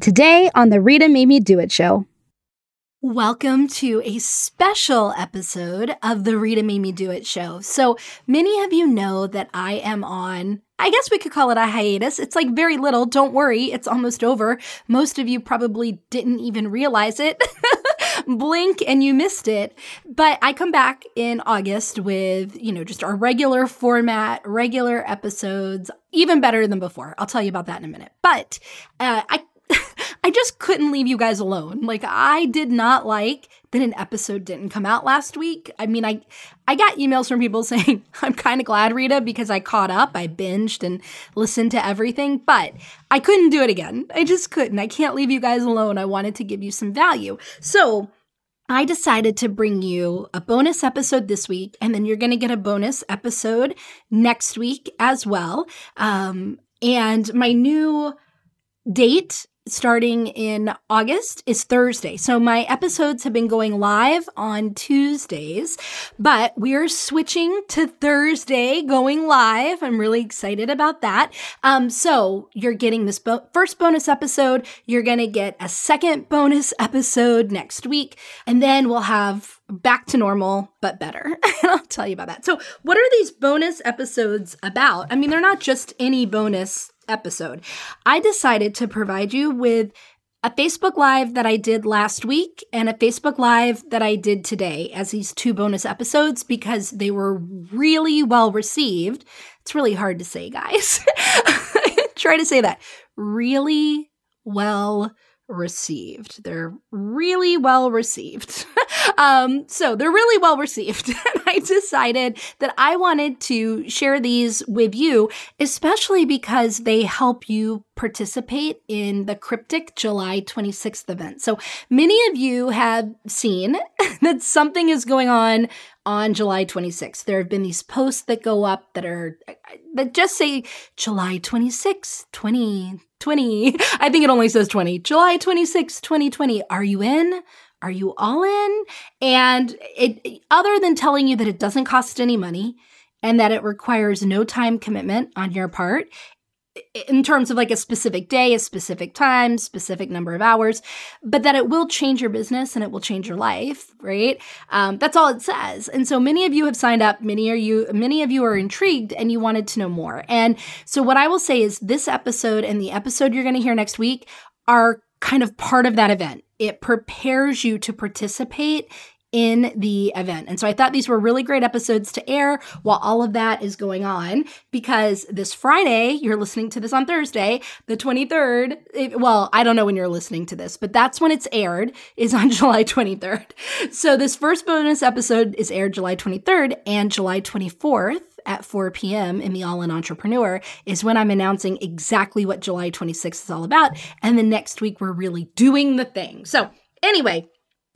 Today on the Rita Made Do It show. Welcome to a special episode of the Rita Made Do It show. So, many of you know that I am on, I guess we could call it a hiatus. It's like very little. Don't worry, it's almost over. Most of you probably didn't even realize it. Blink and you missed it. But I come back in August with, you know, just our regular format, regular episodes, even better than before. I'll tell you about that in a minute. But uh, I I just couldn't leave you guys alone. Like I did not like that an episode didn't come out last week. I mean, I I got emails from people saying, "I'm kind of glad, Rita, because I caught up, I binged and listened to everything, but I couldn't do it again. I just couldn't. I can't leave you guys alone. I wanted to give you some value." So, I decided to bring you a bonus episode this week, and then you're going to get a bonus episode next week as well. Um, and my new date starting in August is Thursday. So my episodes have been going live on Tuesdays, but we're switching to Thursday going live. I'm really excited about that. Um, so you're getting this bo- first bonus episode. You're going to get a second bonus episode next week, and then we'll have back to normal, but better. and I'll tell you about that. So, what are these bonus episodes about? I mean, they're not just any bonus episode, I decided to provide you with a Facebook Live that I did last week and a Facebook Live that I did today as these two bonus episodes because they were really well received. It's really hard to say, guys. Try to say that. Really well received. They're really well received. um, so they're really well received. and I decided that I wanted to share these with you, especially because they help you participate in the Cryptic July 26th event. So many of you have seen that something is going on on July 26th. There have been these posts that go up that are that just say July 26, 2020. I think it only says 20. July 26, 2020. Are you in? Are you all in? And it other than telling you that it doesn't cost any money and that it requires no time commitment on your part, in terms of like a specific day, a specific time, specific number of hours, but that it will change your business and it will change your life, right? Um, that's all it says. And so many of you have signed up. Many are you. Many of you are intrigued and you wanted to know more. And so what I will say is this episode and the episode you're going to hear next week are kind of part of that event. It prepares you to participate in the event. And so I thought these were really great episodes to air while all of that is going on because this Friday, you're listening to this on Thursday, the 23rd. It, well, I don't know when you're listening to this, but that's when it's aired, is on July 23rd. So this first bonus episode is aired July 23rd and July 24th at 4 p.m. in the All In Entrepreneur is when I'm announcing exactly what July 26th is all about. And the next week, we're really doing the thing. So, anyway,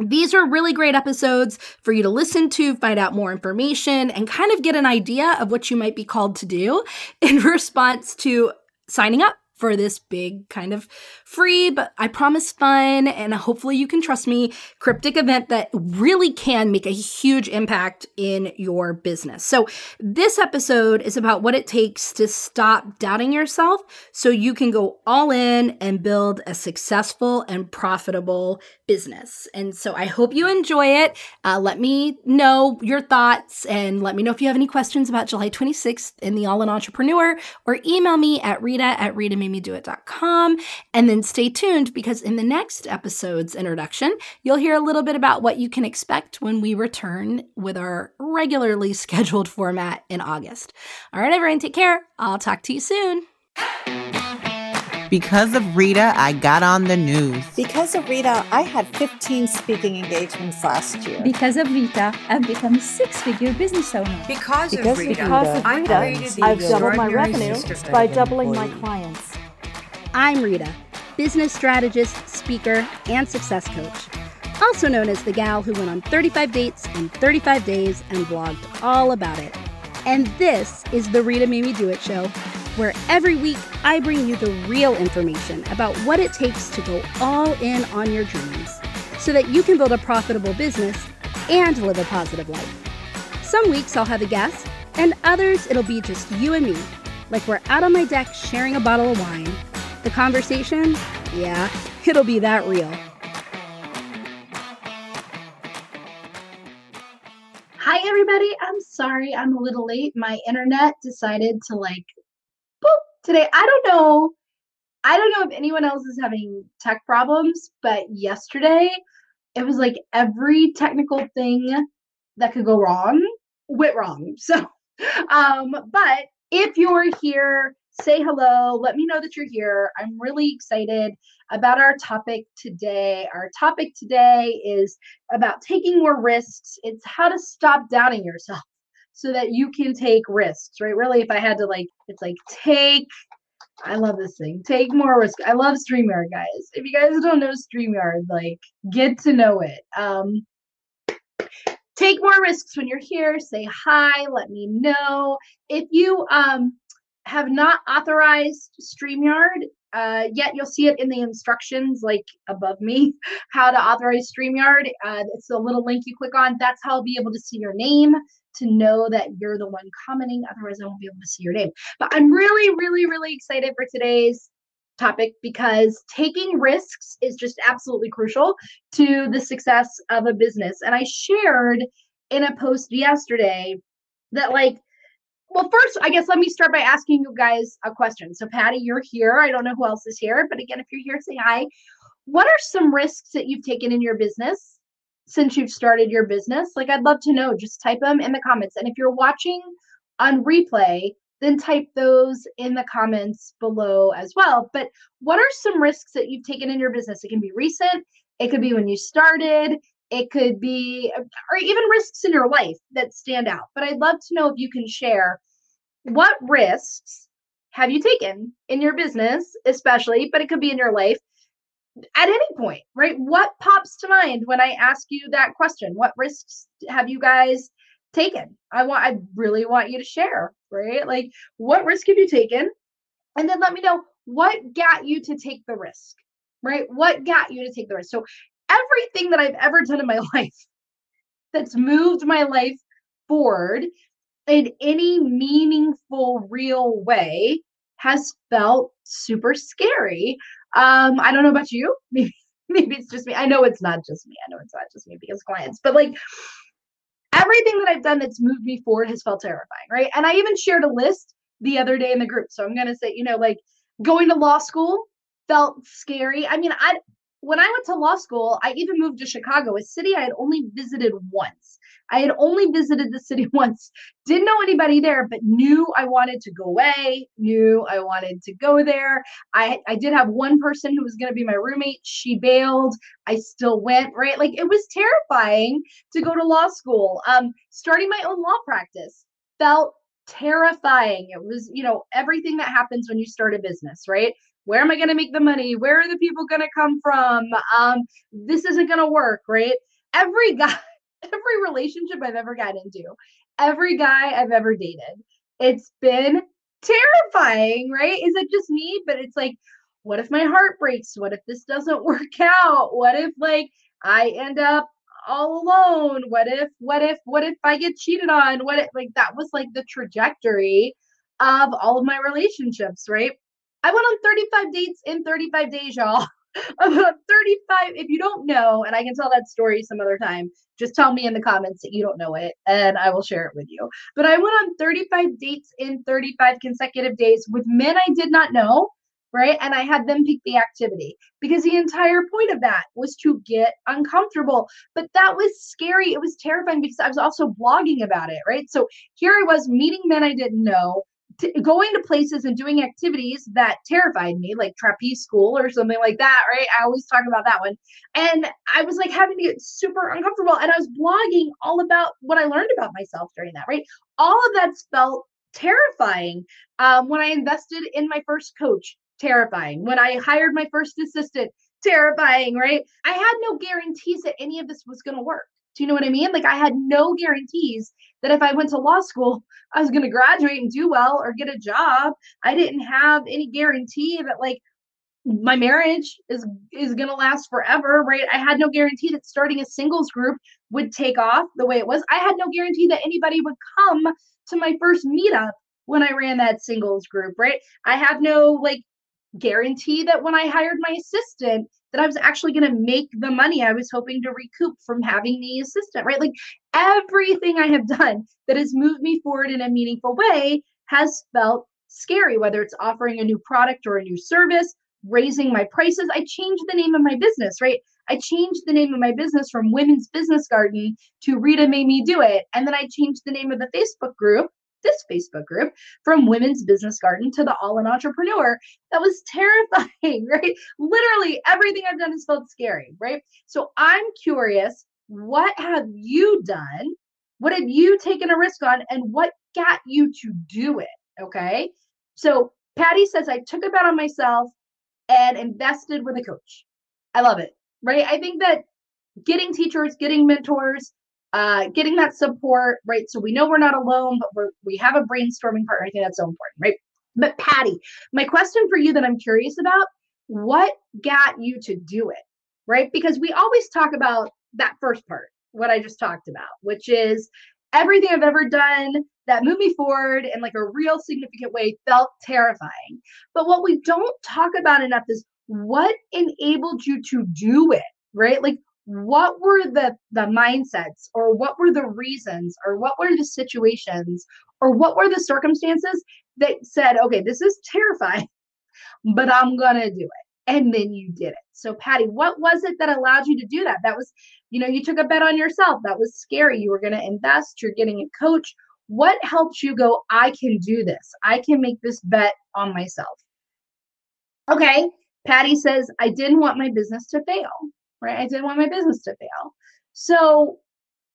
these are really great episodes for you to listen to, find out more information, and kind of get an idea of what you might be called to do in response to signing up for this big kind of free, but I promise fun and hopefully you can trust me, cryptic event that really can make a huge impact in your business. So, this episode is about what it takes to stop doubting yourself so you can go all in and build a successful and profitable business. And so, I hope you enjoy it. Uh, let me know your thoughts and let me know if you have any questions about July 26th in the All In Entrepreneur or email me at Rita at Rita mademedoit.com. And then stay tuned because in the next episode's introduction, you'll hear a little bit about what you can expect when we return with our regularly scheduled format in August. All right, everyone, take care. I'll talk to you soon. Because of Rita, I got on the news. Because of Rita, I had 15 speaking engagements last year. Because of Rita, I've become a six figure business owner. Because, because of Rita, because of Rita I've doubled my revenue by doubling my clients. I'm Rita, business strategist, speaker, and success coach. Also known as the gal who went on 35 dates in 35 days and blogged all about it. And this is the Rita Me Do It show where every week I bring you the real information about what it takes to go all in on your dreams so that you can build a profitable business and live a positive life. Some weeks I'll have a guest, and others it'll be just you and me, like we're out on my deck sharing a bottle of wine. The conversation? Yeah, It'll be that real. Hi, everybody. I'm sorry I'm a little late. My internet decided to like boop today. I don't know. I don't know if anyone else is having tech problems, but yesterday it was like every technical thing that could go wrong went wrong. So, um, but if you're here, say hello. Let me know that you're here. I'm really excited about our topic today. Our topic today is about taking more risks. It's how to stop doubting yourself so that you can take risks, right? Really, if I had to like, it's like take I love this thing. Take more risk. I love StreamYard, guys. If you guys don't know StreamYard, like get to know it. Um, take more risks when you're here. Say hi. Let me know if you um have not authorized StreamYard uh, yet. You'll see it in the instructions, like above me, how to authorize StreamYard. Uh, it's a little link you click on. That's how I'll be able to see your name to know that you're the one commenting. Otherwise, I won't be able to see your name. But I'm really, really, really excited for today's topic because taking risks is just absolutely crucial to the success of a business. And I shared in a post yesterday that, like, well, first, I guess let me start by asking you guys a question. So, Patty, you're here. I don't know who else is here, but again, if you're here, say hi. What are some risks that you've taken in your business? since you've started your business? Like, I'd love to know. Just type them in the comments. And if you're watching on replay, then type those in the comments below as well. But what are some risks that you've taken in your business? It can be recent, it could be when you started, it could be, or even risks in your life that stand out. But I'd love to know if you can share what risks have you taken in your business, especially, but it could be in your life at any point, right? What pops to mind when I ask you that question? What risks have you guys taken? I want I really want you to share, right? Like what risk have you taken? And then let me know what got you to take the risk, right? What got you to take the risk? So everything that I've ever done in my life that's moved my life forward in any meaningful, real way has felt super scary. Um, I don't know about you. Maybe maybe it's just me. I know it's not just me. I know it's not just me because clients, but like everything that I've done that's moved me forward has felt terrifying, right? And I even shared a list the other day in the group. So I'm gonna say, you know, like going to law school felt scary. I mean, I when I went to law school, I even moved to Chicago, a city I had only visited once. I had only visited the city once, didn't know anybody there, but knew I wanted to go away, knew I wanted to go there. I, I did have one person who was going to be my roommate. She bailed. I still went, right? Like it was terrifying to go to law school. Um, starting my own law practice felt terrifying. It was, you know, everything that happens when you start a business, right? Where am I going to make the money? Where are the people going to come from? Um, this isn't going to work, right? Every guy, every relationship I've ever gotten into, every guy I've ever dated, it's been terrifying, right? Is it just me? But it's like, what if my heart breaks? What if this doesn't work out? What if like I end up all alone? What if, what if, what if I get cheated on? What if like that was like the trajectory of all of my relationships, right? I went on 35 dates in 35 days, y'all. About 35. If you don't know, and I can tell that story some other time, just tell me in the comments that you don't know it and I will share it with you. But I went on 35 dates in 35 consecutive days with men I did not know, right? And I had them pick the activity because the entire point of that was to get uncomfortable. But that was scary. It was terrifying because I was also blogging about it, right? So here I was meeting men I didn't know t- going to places and doing activities that terrified me, like trapeze school or something like that, right? I always talk about that one. And I was like having to get super uncomfortable. And I was blogging all about what I learned about myself during that, right? All of that felt terrifying. Um, when I invested in my first coach, terrifying. When I hired my first assistant, terrifying, right? I had no guarantees that any of this was going to work. Do you know what I mean? Like I had no guarantees that if I went to law school, I was going to graduate and do well or get a job. I didn't have any guarantee that like my marriage is is going to last forever, right? I had no guarantee that starting a singles group would take off the way it was. I had no guarantee that anybody would come to my first meetup when I ran that singles group, right? I have no like guarantee that when I hired my assistant that I was actually going to make the money I was hoping to recoup from having the assistant, right? Like everything I have done that has moved me forward in a meaningful way has felt scary, whether it's offering a new product or a new service, raising my prices. I changed the name of my business, right? I changed the name of my business from Women's Business Garden to Rita Made Me Do It. And then I changed the name of the Facebook group, this Facebook group, from Women's Business Garden to the All in Entrepreneur. That was terrifying, right? Literally everything I've done has felt scary, right? So I'm curious, what have you done? What have you taken a risk on? And what got you to do it? Okay. So Patty says, I took a bet on myself and invested with a coach. I love it, right? I think that getting teachers, getting mentors, uh, getting that support, right? So we know we're not alone, but we're, we have a brainstorming partner. I think that's so important, right? But Patty, my question for you that I'm curious about, what got you to do it, right? Because we always talk about that first part, what I just talked about, which is everything I've ever done that moved me forward in like a real significant way felt terrifying. But what we don't talk about enough is what enabled you to do it, right? Like what were the the mindsets or what were the reasons or what were the situations or what were the circumstances that said, okay, this is terrifying, but I'm to do it. And then you did it. So Patty, what was it that allowed you to do that? That was, you know, you took a bet on yourself. That was scary. You were to invest, you're getting a coach what helped you go, I can do this? I can make this bet on myself. Okay. Patty says, I didn't want my business to fail, right? I didn't want my business to fail. So,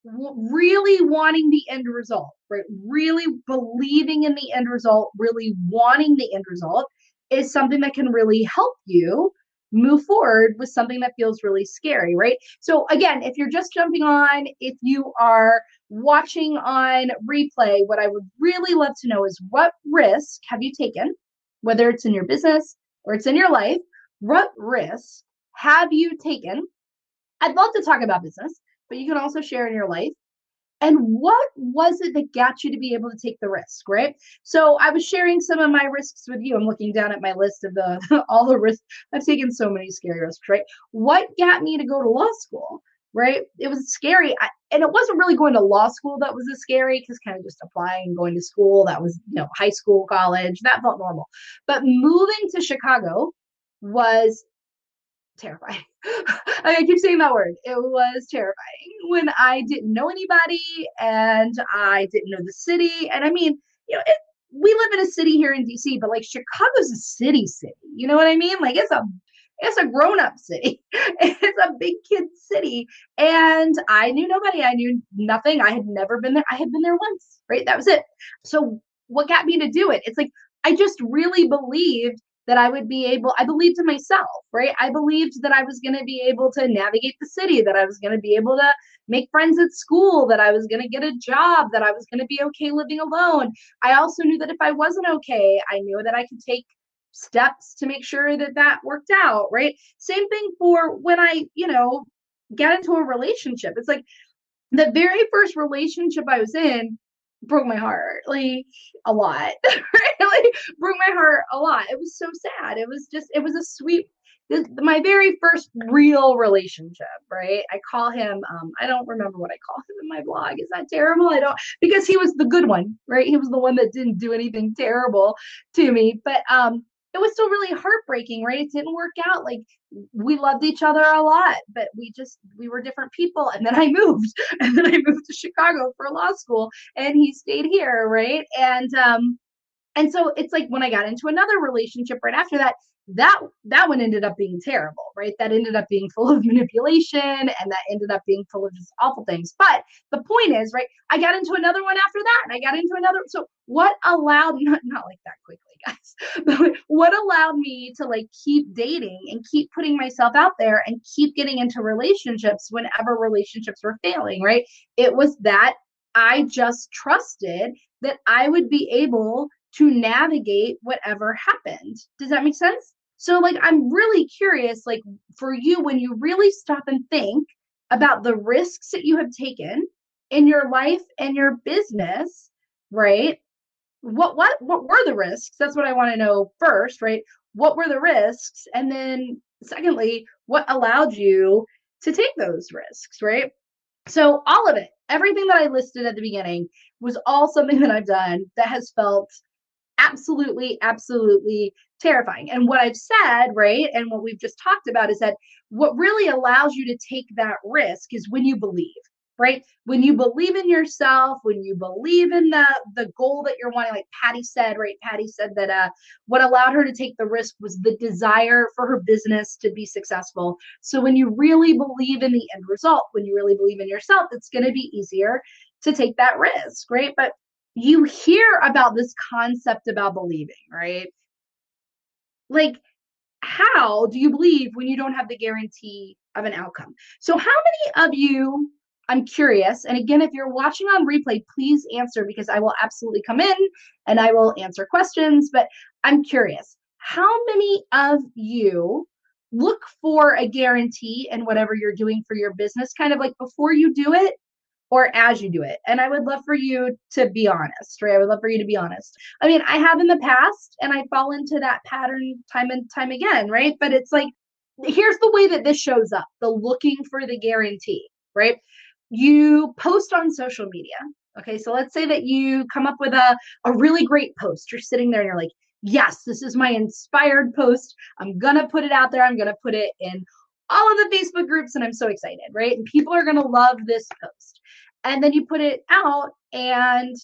really wanting the end result, right? Really believing in the end result, really wanting the end result is something that can really help you move forward with something that feels really scary, right? So, again, if you're just jumping on, if you are watching on replay, what I would really love to know is what risk have you taken, whether it's in your business or it's in your life? What risk have you taken? I'd love to talk about business, but you can also share in your life. And what was it that got you to be able to take the risk, right? So I was sharing some of my risks with you. I'm looking down at my list of the all the risks. I've taken so many scary risks, right? What got me to go to law school? Right? It was scary. I, and it wasn't really going to law school that was as scary because kind of just applying and going to school that was you know high school college that felt normal but moving to chicago was terrifying. I keep saying that word. It was terrifying when i didn't know anybody and i didn't know the city. And i mean you know it, we live in a city here in dc but like chicago's a city city. You know what i mean? Like it's a it's a grown-up city. It's a big kid city. And i knew nobody. I knew nothing. I had never been there. I had been there once right? That was it. So what got me to do it? It's like i just really believed that i would be able i believed in myself right i believed that i was going to be able to navigate the city that i was going to be able to make friends at school that i was going to get a job that i was going to be okay living alone i also knew that if i wasn't okay i knew that i could take steps to make sure that that worked out, right? Same thing for when I, you know, get into a relationship. It's like the very first relationship I was in broke my heart like a lot like broke my heart a lot. It was so sad. It was just it was a sweet this, my very first real relationship right? I call him um i don't remember what i call him in my blog. Is that terrible? I don't because he was the good one right? He was the one that didn't do anything terrible to me. But um it was still really heartbreaking, right? It didn't work out. Like we loved each other a lot, but we just we were different people. And then I moved, and then I moved to Chicago for law school, and he stayed here, right? And um, and so it's like when I got into another relationship right after that, that that one ended up being terrible right that ended up being full of manipulation and that ended up being full of just awful things but the point is right i got into another one after that and i got into another so what allowed not not like that quickly guys but what allowed me to like keep dating and keep putting myself out there and keep getting into relationships whenever relationships were failing right it was that i just trusted that i would be able to navigate whatever happened. Does that make sense? So, like, I'm really curious, like, for you, when you really stop and think about the risks that you have taken in your life and your business, right? What what what were the risks? That's what I want to know first, right? What were the risks? And then secondly, What allowed you to take those risks, right? So, all of it, everything that I listed at the beginning was all something that I've done that has felt absolutely, absolutely terrifying. And what I've said, right, and what we've just talked about is that what really allows you to take that risk is when you believe right? When you believe in yourself when you believe in the the goal that you're wanting like patty said right? Patty said that uh what allowed her to take the risk was the desire for her business to be successful. So when you really believe in the end result when you really believe in yourself it's going to be easier to take that risk right? But you hear about this concept about believing right? Like how do you believe when you don't have the guarantee of an outcome? So how many of you I'm curious. And again, if you're watching on replay, please answer because I will absolutely come in and I will answer questions. But I'm curious, how many of you look for a guarantee in whatever you're doing for your business, kind of like before you do it or as you do it? And I would love for you to be honest, right? I would love for you to be honest. I mean, I have in the past and I fall into that pattern time and time again, right? But it's like, here's the way that this shows up the looking for the guarantee, right? You post on social media. Okay, so let's say that you come up with a, a really great post. You're sitting there and you're like, yes, this is my inspired post. I'm gonna put it out there. I'm gonna put it in all of the Facebook groups, and I'm so excited, right? And people are gonna love this post. And then you put it out, and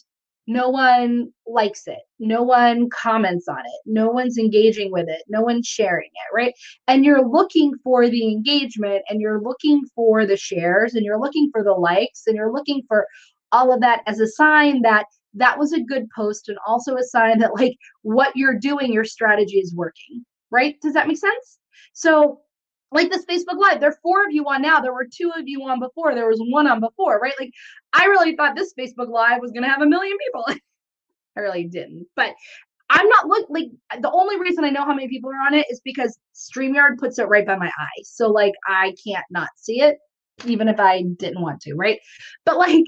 no one likes it. No one comments on it. No one's engaging with it. No one's sharing it right? And you're looking for the engagement and you're looking for the shares and you're looking for the likes and you're looking for all of that as a sign that that was a good post and also a sign that like what you're doing your strategy is working right? Does that make sense? So like this Facebook Live. There are four of you on now. There were two of you on before. There was one on before, right? Like I really thought this Facebook Live was gonna have a million people. I really didn't. But I'm not look like the only reason I know how many people are on it is because StreamYard puts it right by my eyes. So like I can't not see it, even if I didn't want to, right? But like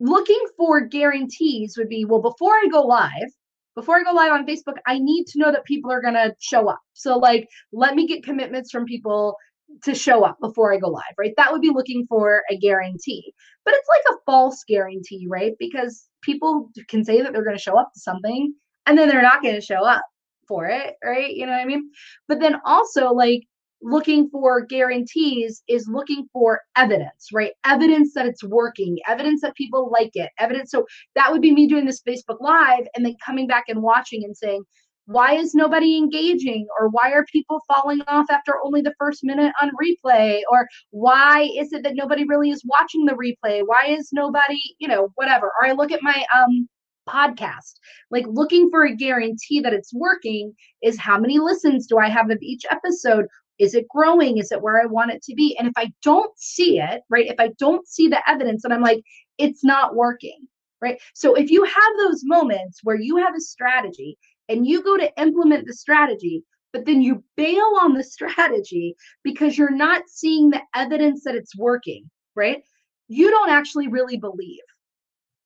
looking for guarantees would be well, before I go live, before I go live on Facebook, I need to know that people are going to show up. So, like, let me get commitments from people to show up before I go live, right? That would be looking for a guarantee. But it's like a false guarantee, right? Because people can say that they're going to show up to something and then they're not going to show up for it, right? You know what I mean? But then also, like, looking for guarantees is looking for evidence, right? Evidence that it's working, evidence that people like it, evidence. So that would be me doing this Facebook Live and then coming back and watching and saying, why is nobody engaging? Or why are people falling off after only the first minute on replay? Or why is it that nobody really is watching the replay? Why is nobody, you know, whatever? Or I look at my um podcast. Like looking for a guarantee that it's working is how many listens do I have of each episode? Is it growing? Is it where I want it to be? And if I don't see it, right, if I don't see the evidence and I'm like, it's not working, right? So if you have those moments where you have a strategy and you go to implement the strategy, but then you bail on the strategy because you're not seeing the evidence that it's working, right? You don't actually really believe.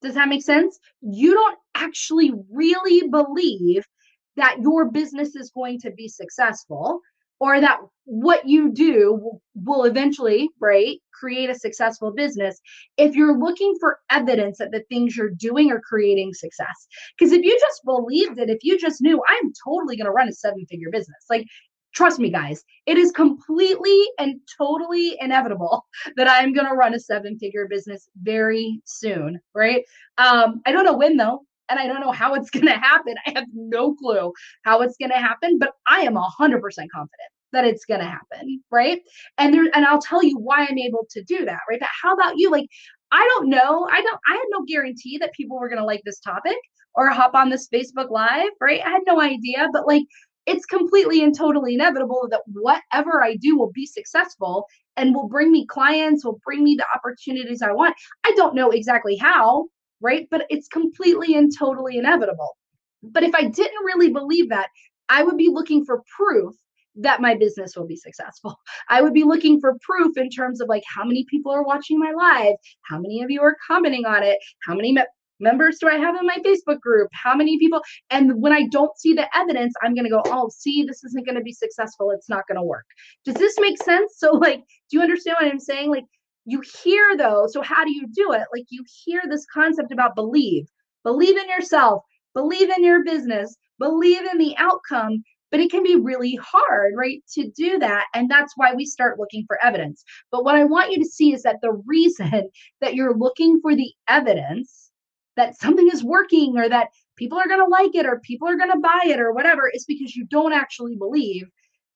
Does that make sense? You don't actually really believe that your business is going to be successful or that what you do will, eventually right create a successful business. If you're looking for evidence that the things you're doing are creating success because if you just believed it if you just knew i'm totally going to run a seven figure business like trust me guys it is completely and totally inevitable that i'm going to run a seven figure business very soon right? Um i don't know when though and I don't know how it's going to happen. I have no clue how it's going to happen, but I am 100% confident that it's going to happen, right? And there and I'll tell you why I'm able to do that, right? But how about you? Like I don't know. I don't I had no guarantee that people were going to like this topic or hop on this Facebook live, right? I had no idea, but like it's completely and totally inevitable that whatever I do will be successful and will bring me clients, will bring me the opportunities I want. I don't know exactly how, right? But it's completely and totally inevitable. But if I didn't really believe that, I would be looking for proof that my business will be successful. I would be looking for proof in terms of like how many people are watching my live, how many of you are commenting on it, how many members do I have in my Facebook group? How many people? And when I don't see the evidence, I'm going to go, oh, see, this isn't going to be successful. It's not going to work. Does this make sense? So, like, do you understand what I'm saying? Like, you hear though, so how do you do it? Like, you hear this concept about believe, believe in yourself, believe in your business, believe in the outcome. But it can be really hard, right, to do that. And that's why we start looking for evidence. But what I want you to see is that the reason that you're looking for the evidence that something is working or that people are going to like it or people are going to buy it or whatever is because you don't actually believe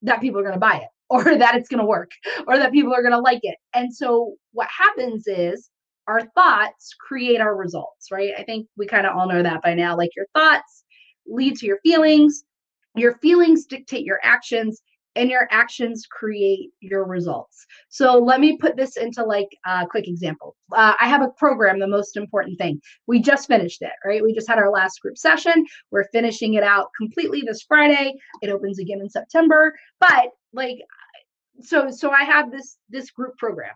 that people are going to buy it or that it's going to work or that people are going to like it. And so what happens is our thoughts create our results, right? I think we kind of all know that by now. Like your thoughts lead to your feelings, your feelings dictate your actions, and your actions create your results. So let me put this into like a quick example. Uh, I have a program, the most important thing. We just finished it, right? We just had our last group session. We're finishing it out completely this Friday. It opens again in September. But like, so so I have this this group program,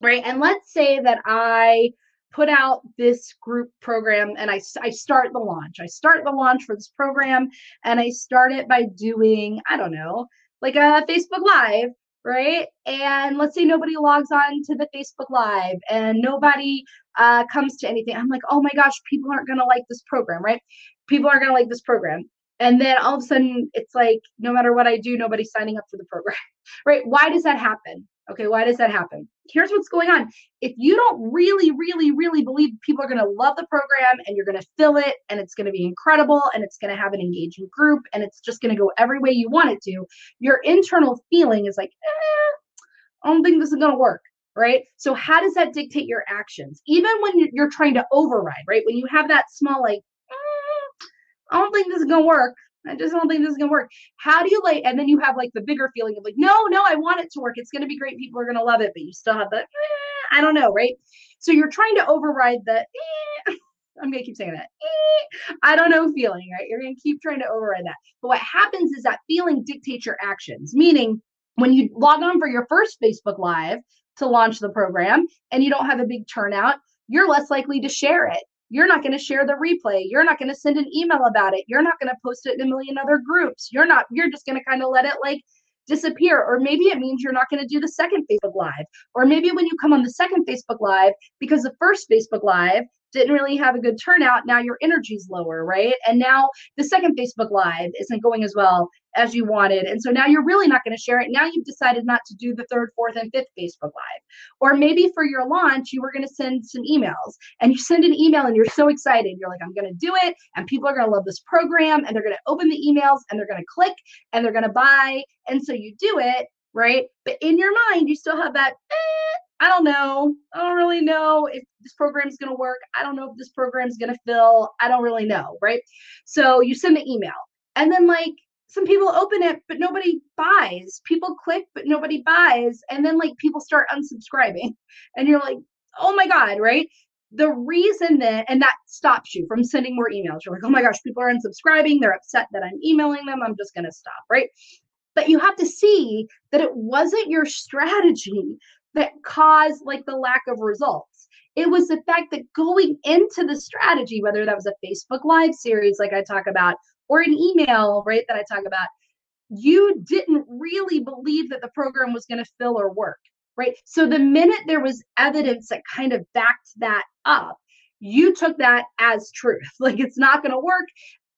right? And let's say that I put out this group program and I, I start the launch. I start the launch for this program and I start it by doing, I don't know, like a Facebook Live, right? And let's say nobody logs on to the Facebook Live and nobody uh, comes to anything. I'm like, oh my gosh, people aren't going to like this program, right? People aren't going to like this program. And then all of a sudden, it's like, no matter what I do, nobody's signing up for the program, right? Why does that happen? Okay, why does that happen? Here's what's going on. If you don't really, really, really believe people are going to love the program and you're going to fill it and it's going to be incredible and it's going to have an engaging group and it's just going to go every way you want it to, your internal feeling is like, eh, I don't think this is going to work. Right. So, how does that dictate your actions? Even when you're trying to override, right? When you have that small, like, I don't think this is to work. I just don't think this is gonna work. How do you like? And then you have like the bigger feeling of like, no, no, I want it to work. It's gonna be great. People are gonna love it, but you still have the, eh, I don't know, right? So you're trying to override the. Eh, I'm gonna keep saying that. Eh, I don't know feeling, right? You're gonna keep trying to override that. But what happens is that feeling dictates your actions. Meaning, when you log on for your first Facebook Live to launch the program and you don't have a big turnout, you're less likely to share it you're not going to share the replay. You're not going to send an email about it. You're not going to post it in a million other groups. You're not, you're just going to kind of let it like disappear. Or maybe it means you're not going to do the second Facebook Live. Or maybe when you come on the second Facebook Live, because the first Facebook Live didn't really have a good turnout. Now your energy's lower, right? And now the second Facebook Live isn't going as well as you wanted. And so now you're really not going to share it. Now you've decided not to do the third, fourth, and fifth Facebook Live. Or maybe for your launch, you were going to send some emails and you send an email and you're so excited. You're like, I'm going to do it. And people are going to love this program and they're going to open the emails and they're going to click and they're going to buy. And so you do it, right? But in your mind, you still have that, eh, I don't know. I don't really know if this program is going to work. I don't know if this program is going to fill. I don't really know, right? So you send the email. And then like some people open it but nobody buys. People click but nobody buys and then like people start unsubscribing. And you're like, "Oh my god," right? The reason that and that stops you from sending more emails. You're like, "Oh my gosh, people are unsubscribing. They're upset that I'm emailing them. I'm just going to stop," right? But you have to see that it wasn't your strategy that caused like the lack of results. It was the fact that going into the strategy, whether that was a Facebook Live series, like I talk about, or an email, right, that I talk about, you didn't really believe that the program was going to fill or work, right? So the minute there was evidence that kind of backed that up, you took that as truth. Like it's not going to work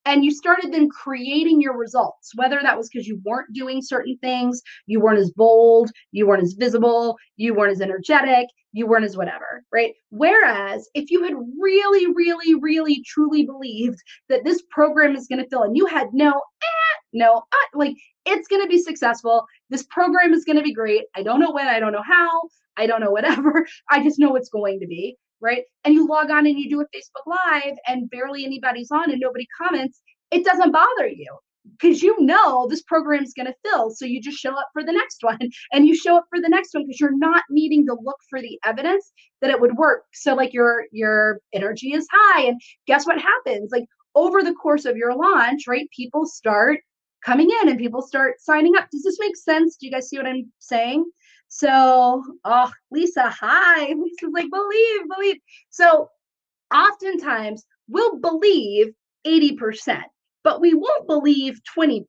and you started then creating your results whether that was because you weren't doing certain things you weren't as bold you weren't as visible you weren't as energetic you weren't as whatever right? Whereas if you had really really really truly believed that this program is going to fill and you had no eh, no uh, like it's going to be successful this program is going to be great i don't know when i don't know how i don't know whatever i just know it's going to be right? And you log on and you do a Facebook Live and barely anybody's on and nobody comments, it doesn't bother you because you know this program is going to fill. So you just show up for the next one and you show up for the next one because you're not needing to look for the evidence that it would work. So like your your energy is high and guess what happens? Like over the course of your launch, right? People start coming in and people start signing up. Does this make sense? Do you guys see what I'm saying? So, oh, Lisa, hi. Lisa's like, believe, believe. So, oftentimes we'll believe 80%, but we won't believe 20%.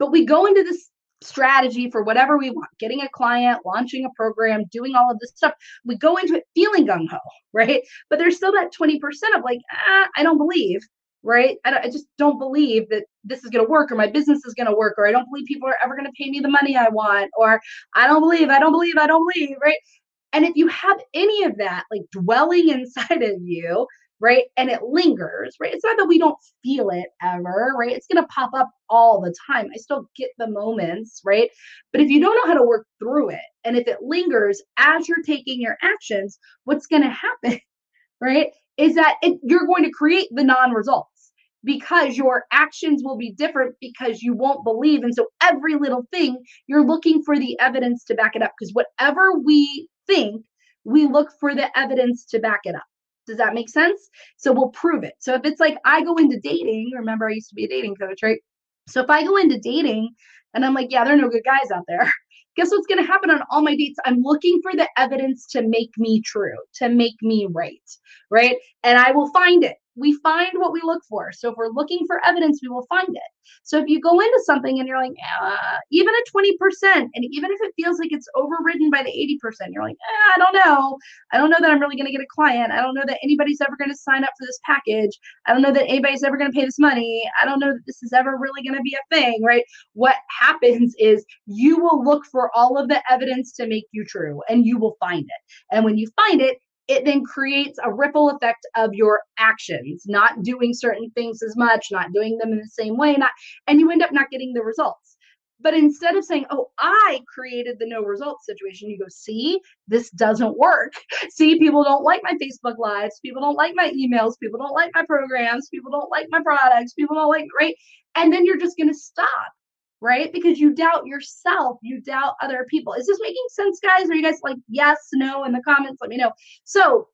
But we go into this strategy for whatever we want getting a client launching a program doing all of this stuff we go into it feeling gung-ho right but there's still that 20% of like ah, i don't believe right I, I just don't believe that this is going to work or my business is going to work or i don't believe people are ever going to pay me the money i want or i don't believe i don't believe i don't believe right and if you have any of that like dwelling inside of you right? And it lingers, right? It's not that we don't feel it ever, right? It's going to pop up all the time. I still get the moments, right? But if you don't know how to work through it, and if it lingers as you're taking your actions, what's going to happen, right? Is that it, you're going to create the non results because your actions will be different because you won't believe. And so every little thing, you're looking for the evidence to back it up because whatever we think, we look for the evidence to back it up. Does that make sense? So we'll prove it. So if it's like I go into dating, remember I used to be a dating coach, right? So if I go into dating and I'm like, yeah, there are no good guys out there, guess what's going to happen on all my dates? I'm looking for the evidence to make me true, to make me right, right? And I will find it we find what we look for. So if we're looking for evidence, we will find it. So if you go into something and you're like, uh, even at 20%, and even if it feels like it's overridden by the 80%, you're like, eh, I don't know. I don't know that I'm really going to get a client. I don't know that anybody's ever going to sign up for this package. I don't know that anybody's ever going to pay this money. I don't know that this is ever really going to be a thing, right? What happens is you will look for all of the evidence to make you true and you will find it. And when you find it, it then creates a ripple effect of your actions, not doing certain things as much, not doing them in the same way, not and you end up not getting the results. But instead of saying, "Oh, I created the no results situation," you go, "See, this doesn't work. See, people don't like my Facebook lives, people don't like my emails, people don't like my programs, people don't like my products, people don't like right." And then you're just going to stop right? Because you doubt yourself, you doubt other people. Is this making sense, guys? Are you guys like yes, no in the comments? Let me know. So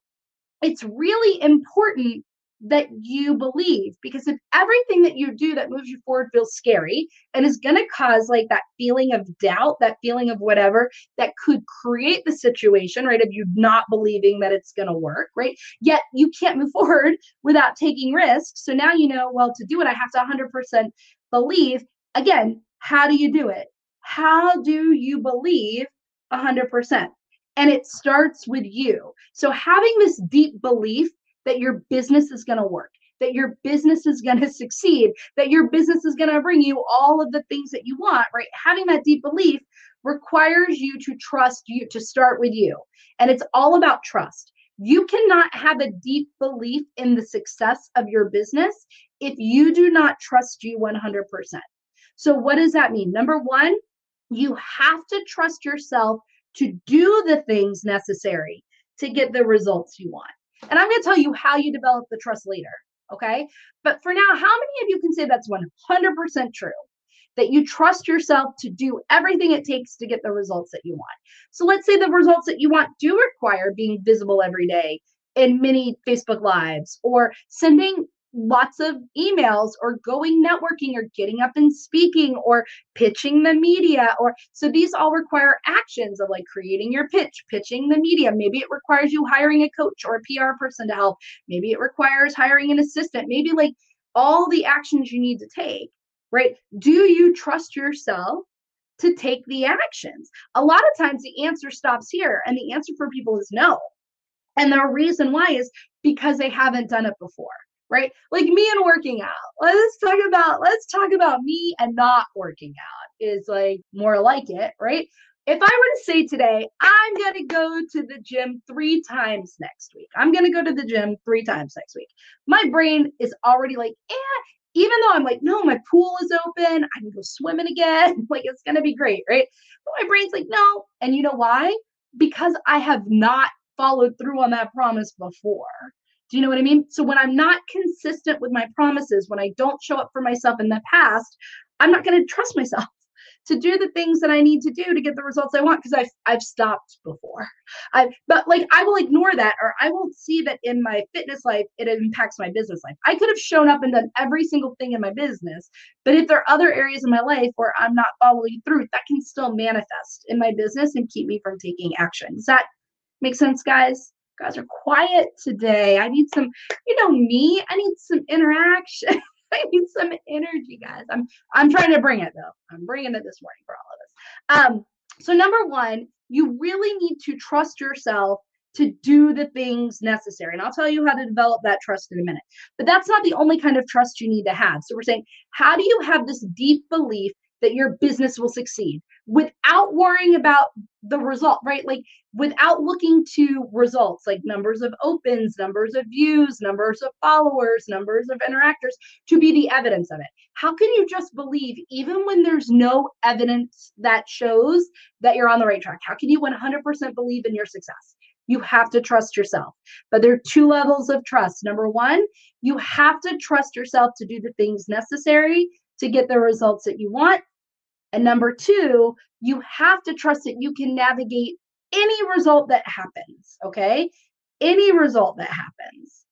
it's really important that you believe because if everything that you do that moves you forward feels scary and is going to cause like that feeling of doubt that feeling of whatever that could create the situation right of you not believing that it's going to work right yet you can't move forward without taking risks so now you know well to do it i have to 100% believe again how do you do it? How do you believe 100%? And it starts with you. So having this deep belief that your business is going to work, that your business is going to succeed, that your business is going to bring you all of the things that you want, right? Having that deep belief requires you to trust you to start with you. And it's all about trust. You cannot have a deep belief in the success of your business if you do not trust you 100%. So, what does that mean? Number one, you have to trust yourself to do the things necessary to get the results you want. And I'm going to tell you how you develop the trust later. Okay. But for now, how many of you can say that's 100% true? That you trust yourself to do everything it takes to get the results that you want. So let's say the results that you want do require being visible every day in many Facebook Lives or sending lots of emails or going networking or getting up and speaking or pitching the media or so these all require actions of like creating your pitch pitching the media. Maybe it requires you hiring a coach or a PR person to help. Maybe it requires hiring an assistant. Maybe like all the actions you need to take right? Do you trust yourself to take the actions? A lot of times the answer stops here and the answer for people is no. And the reason why is because they haven't done it before right? Like me and working out. Let's talk about let's talk about me and not working out is like more like it, right? If I were to say today, I'm going to go to the gym 3 times next week. I'm going to go to the gym 3 times next week. My brain is already like, "Eh, even though I'm like, no, my pool is open, I can go swimming again. like it's gonna be great, right? But my brain's like, no. And you know why? Because I have not followed through on that promise before. Do you know what I mean? So when I'm not consistent with my promises, when I don't show up for myself in the past, I'm not going to trust myself to do the things that I need to do to get the results I want because I've I've stopped before. I but like I will ignore that or I won't see that in my fitness life it impacts my business life. I could have shown up and done every single thing in my business, but if there are other areas in my life where I'm not following through, that can still manifest in my business and keep me from taking action. Does that make sense, guys? Guys are quiet today. I need some, you know, me. I need some interaction. I need some energy, guys. I'm I'm trying to bring it though. I'm bringing it this morning for all of us. Um, so number one, you really need to trust yourself to do the things necessary. And I'll tell you how to develop that trust in a minute. But that's not the only kind of trust you need to have. So we're saying, how do you have this deep belief that your business will succeed without worrying about the result, right? Like without looking to results like numbers of opens, numbers of views, numbers of followers, numbers of interactors to be the evidence of it. How can you just believe, even when there's no evidence that shows that you're on the right track? How can you 100% believe in your success? You have to trust yourself. But there are two levels of trust. Number one, you have to trust yourself to do the things necessary to get the results that you want. And number two, you have to trust that you can navigate any result that happens. Okay. Any result that happens.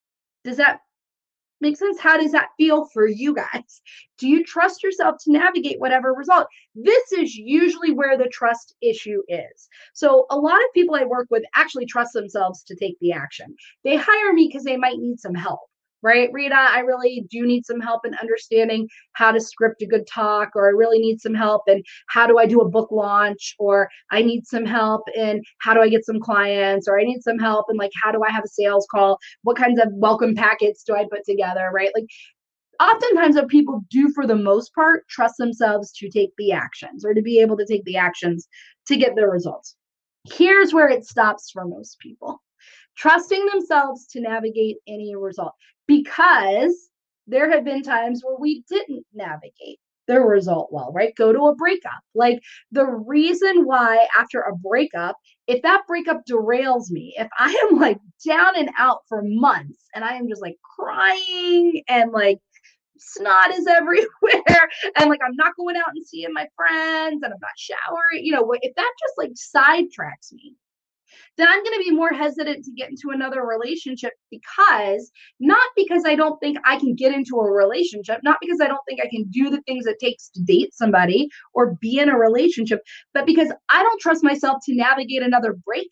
Does that make sense? How does that feel for you guys? Do you trust yourself to navigate whatever result? This is usually where the trust issue is. So, a lot of people I work with actually trust themselves to take the action. They hire me because they might need some help right? Rita, I really do need some help in understanding how to script a good talk, or I really need some help in how do I do a book launch, or I need some help in how do I get some clients, or I need some help in like how do I have a sales call? What kinds of welcome packets do I put together, right? Like oftentimes what people do for the most part trust themselves to take the actions or to be able to take the actions to get the results. Here's where it stops for most people trusting themselves to navigate any result because there have been times where we didn't navigate the result well, right? Go to a breakup. Like the reason why after a breakup, if that breakup derails me, if I am like down and out for months and I am just like crying and like snot is everywhere and like I'm not going out and seeing my friends and I'm not showering, you know, if that just like sidetracks me, then I'm going to be more hesitant to get into another relationship because not because I don't think I can get into a relationship, not because I don't think I can do the things it takes to date somebody or be in a relationship, but because I don't trust myself to navigate another breakup,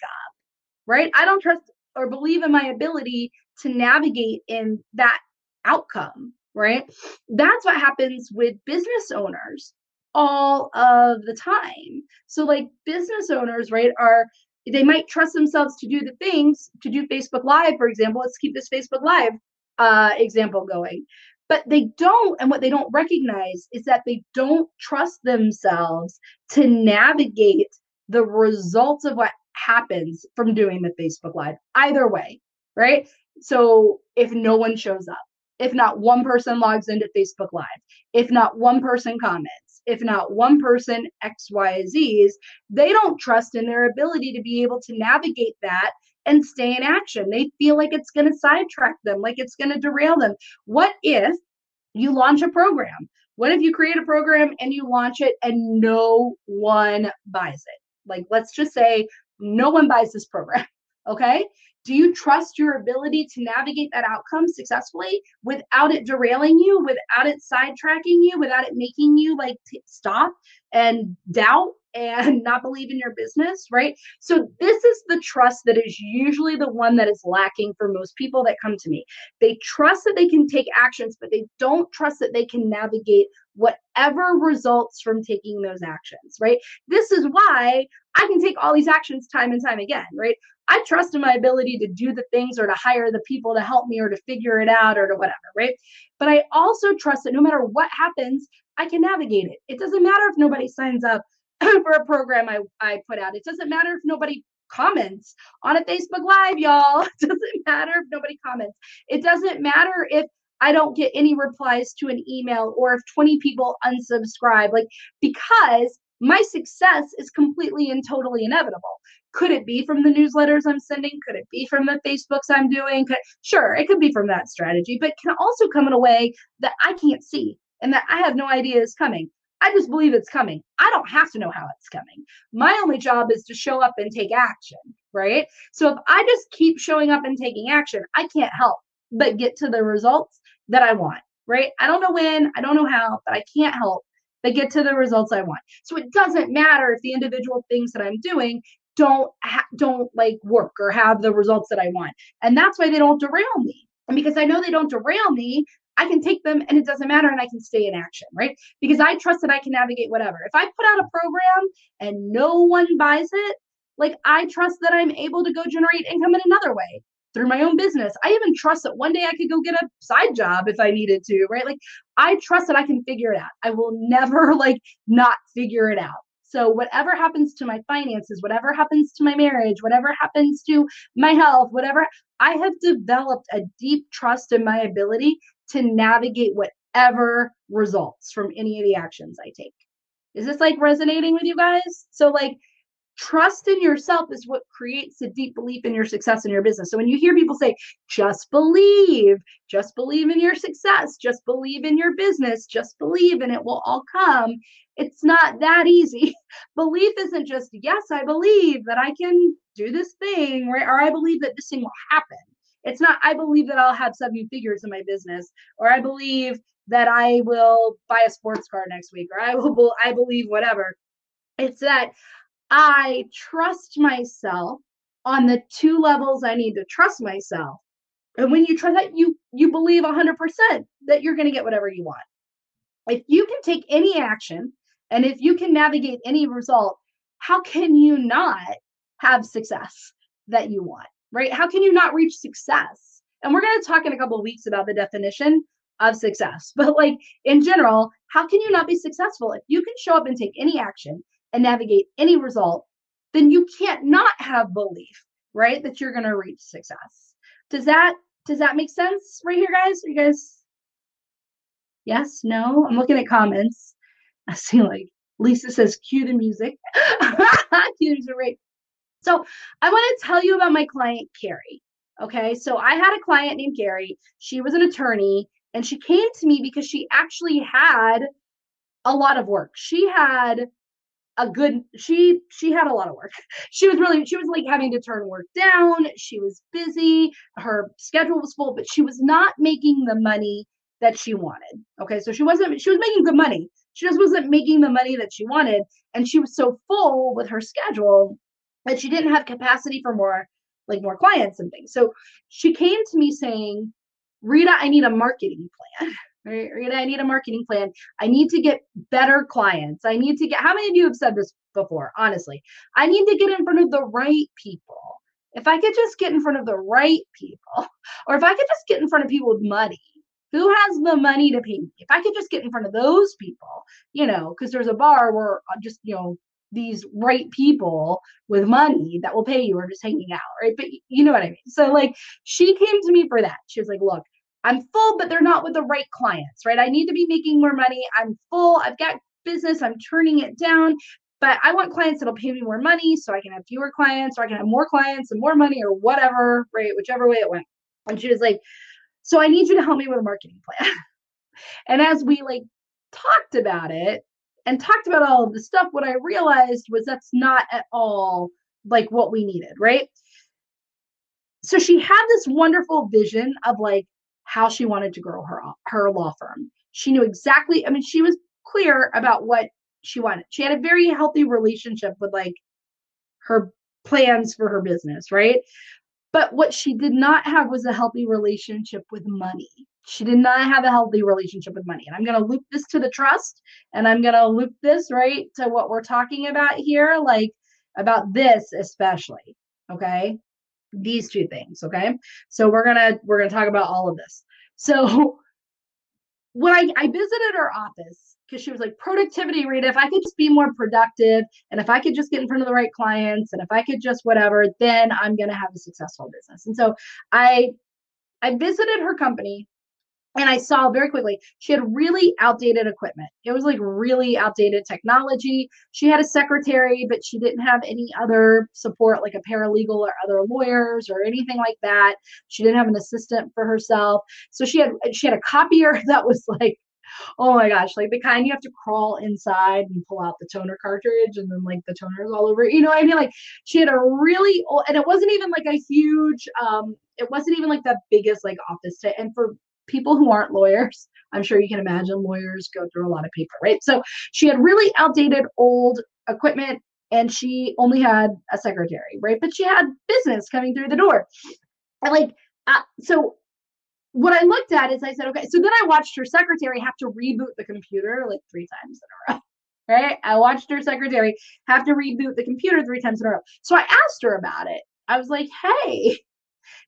right? I don't trust or believe in my ability to navigate in that outcome, right? That's what happens with business owners all of the time. So, like business owners, right, are they might trust themselves to do the things to do Facebook Live, for example. Let's keep this Facebook Live uh, example going. But they don't, and what they don't recognize is that they don't trust themselves to navigate the results of what happens from doing the Facebook Live, either way, right? So if no one shows up, if not one person logs into Facebook Live, if not one person comments, if not one person, X, Y, Z's, they don't trust in their ability to be able to navigate that and stay in action. They feel like it's going to sidetrack them, like it's going to derail them. What if you launch a program? What if you create a program and you launch it and no one buys it? Like, let's just say no one buys this program. Okay. Do you trust your ability to navigate that outcome successfully without it derailing you, without it sidetracking you, without it making you like t- stop and doubt and not believe in your business, right? So, this is the trust that is usually the one that is lacking for most people that come to me. They trust that they can take actions, but they don't trust that they can navigate whatever results from taking those actions, right? This is why I can take all these actions time and time again, right? I trust in my ability to do the things or to hire the people to help me or to figure it out or to whatever, right? But I also trust that no matter what happens, I can navigate it. It doesn't matter if nobody signs up for a program I, I put out. It doesn't matter if nobody comments on a Facebook Live, y'all. It doesn't matter if nobody comments. It doesn't matter if I don't get any replies to an email or if 20 people unsubscribe. Like, because my success is completely and totally inevitable. Could it be from the newsletters I'm sending? Could it be from the Facebooks I'm doing? Could, sure, it could be from that strategy, but can also come in a way that I can't see and that I have no idea is coming. I just believe it's coming. I don't have to know how it's coming. My only job is to show up and take action, right? So if I just keep showing up and taking action, I can't help but get to the results that I want, right? I don't know when, I don't know how, but I can't help but get to the results I want. So it doesn't matter if the individual things that I'm doing don't ha- don't like work or have the results that I want. And that's why they don't derail me. And because I know they don't derail me, I can take them and it doesn't matter and I can stay in action, right? Because I trust that I can navigate whatever. If I put out a program and no one buys it, like I trust that I'm able to go generate income in another way through my own business. I even trust that one day I could go get a side job if I needed to, right? Like I trust that I can figure it out. I will never like not figure it out. So whatever happens to my finances, whatever happens to my marriage, whatever happens to my health, whatever, I have developed a deep trust in my ability to navigate whatever results from any of the actions I take. Is this like resonating with you guys? So like trust in yourself is what creates a deep belief in your success in your business. So when you hear people say, just believe, just believe in your success, just believe in your business, just believe and it will all come, it's not that easy. belief isn't just, yes, I believe that I can do this thing, right? Or I believe that this thing will happen. It's not, I believe that I'll have seven figures in my business, or I believe that I will buy a sports car next week, or I will, I believe whatever. It's that I trust myself on the two levels I need to trust myself. And when mm-hmm. you trust that, you you believe 100% that you're going to get whatever you want. If you can take any action and if you can navigate any result, how can you not have success that you want? Right? How can you not reach success? And we're going to talk in a couple of weeks about the definition of success. But like in general, how can you not be successful if you can show up and take any action and navigate any result, then you can't not have belief, right? That you're going to reach success. Does that does that make sense right here, guys? Are you guys Yes, no? I'm looking at comments. I see like Lisa says, cue the music. cue the music, right? So I want to tell you about my client, Carrie. Okay, so I had a client named Carrie. She was an attorney, and she came to me because she actually had a lot of work. She had a good she she had a lot of work. She was really she was like having to turn work down. She was busy. Her schedule was full but she was not making the money that she wanted. Okay so she wasn't she was making good money. She just wasn't making the money that she wanted and she was so full with her schedule that she didn't have capacity for more like more clients and things. So she came to me saying rita i need a marketing plan right? I need a marketing plan. I need to get better clients. I need to get, how many of you have said this before? Honestly, I need to get in front of the right people. If I could just get in front of the right people, or if I could just get in front of people with money, who has the money to pay me? If I could just get in front of those people, you know, because there's a bar where uh, just, you know, these right people with money that will pay you are just hanging out, right? But you know what I mean? So, like, she came to me for that. She was like, look, I'm full, but they're not with the right clients, right? I need to be making more money. I'm full. I've got business. I'm turning it down. But I want clients that'll pay me more money so I can have fewer clients or I can have more clients and more money or whatever, right? Whichever way it went. And she was like, So I need you to help me with a marketing plan. and as we like talked about it and talked about all of the stuff, what I realized was that's not at all like what we needed, right? So she had this wonderful vision of like how she wanted to grow her her law firm. She knew exactly, I mean, she was clear about what she wanted. She had a very healthy relationship with like her plans for her business, right? But what she did not have was a healthy relationship with money. She did not have a healthy relationship with money. And I'm going to loop this to the trust and I'm going to loop this right to what we're talking about here, like about this especially. Okay these two things okay? So we're gonna we're gonna talk about all of this. So when i i visited her office because she was like productivity rita if i could just be more productive and if i could just get in front of the right clients and if i could just whatever then i'm gonna have a successful business. And so i i visited her company and I saw very quickly she had really outdated equipment. It was like really outdated technology. She had a secretary, but she didn't have any other support, like a paralegal or other lawyers or anything like that. She didn't have an assistant for herself. So she had she had a copier that was like, oh my gosh, like the kind you have to crawl inside and pull out the toner cartridge and then like the toner's all over. You know what I mean? Like she had a really old, and it wasn't even like a huge um it wasn't even like the biggest like office to, and for people who aren't lawyers. I'm sure you can imagine lawyers go through a lot of paper, right? So she had really outdated old equipment. and she only had a secretary, right? But she had business coming through the door. And like, uh, so what I looked at is I said, okay, so then I watched her secretary have to reboot the computer like three times in a row. Right? I watched her secretary have to reboot the computer three times in a row. So I asked her about it. I was like, hey,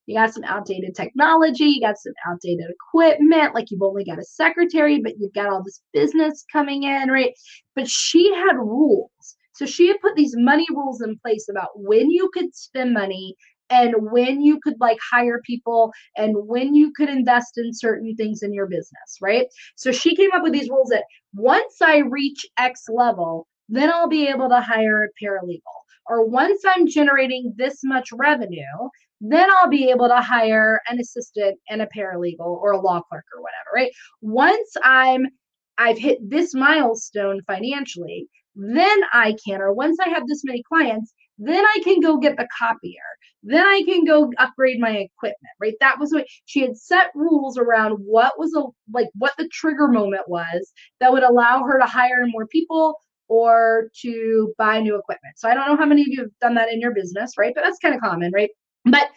you got some outdated technology, you got some outdated equipment, like you've only got a secretary, but you've got all this business coming in, right? But she had rules. So she had put these money rules in place about when you could spend money and when you could like hire people and when you could invest in certain things in your business, right? So she came up with these rules that once I reach X level, then I'll be able to hire a paralegal. Or once I'm generating this much revenue, then I'll be able to hire an assistant and a paralegal or a law clerk or whatever, right? Once I'm I've hit this milestone financially, then I can, or once I have this many clients, then I can go get the copier. Then I can go upgrade my equipment, right? That was what she had set rules around what was a like what the trigger moment was that would allow her to hire more people or to buy new equipment. So I don't know how many of you have done that in your business, right? But that's kind of common, right? But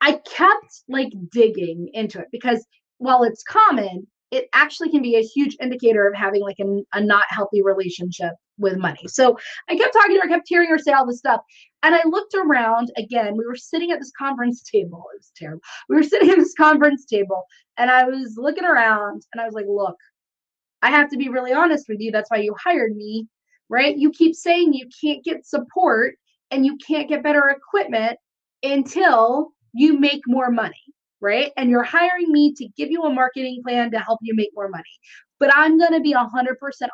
I kept like digging into it because while it's common, it actually can be a huge indicator of having like a, a not healthy relationship with money. So I kept talking to her, kept hearing her say all this stuff. And I looked around again. We were sitting at this conference table. It was terrible. We were sitting at this conference table and I was looking around and I was like, look, I have to be really honest with you. That's why you hired me, right? You keep saying you can't get support and you can't get better equipment until you make more money right? And you're hiring me to give you a marketing plan to help you make more money. But I'm going to be 100%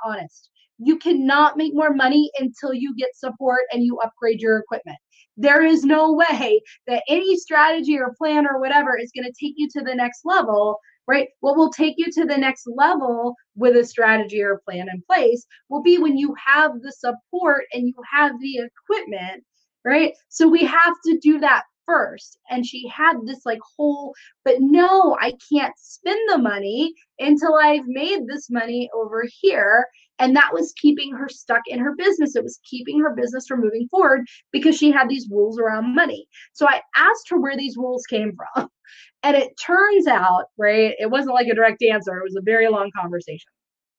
honest. You cannot make more money until you get support and you upgrade your equipment. There is no way that any strategy or plan or whatever is going to take you to the next level, right? What will take you to the next level with a strategy or plan in place will be when you have the support and you have the equipment, right? So we have to do that first. And she had this like whole, but no, I can't spend the money until I've made this money over here. And that was keeping her stuck in her business. It was keeping her business from moving forward because she had these rules around money. So I asked her where these rules came from. And it turns out, right, it wasn't like a direct answer, it was a very long conversation.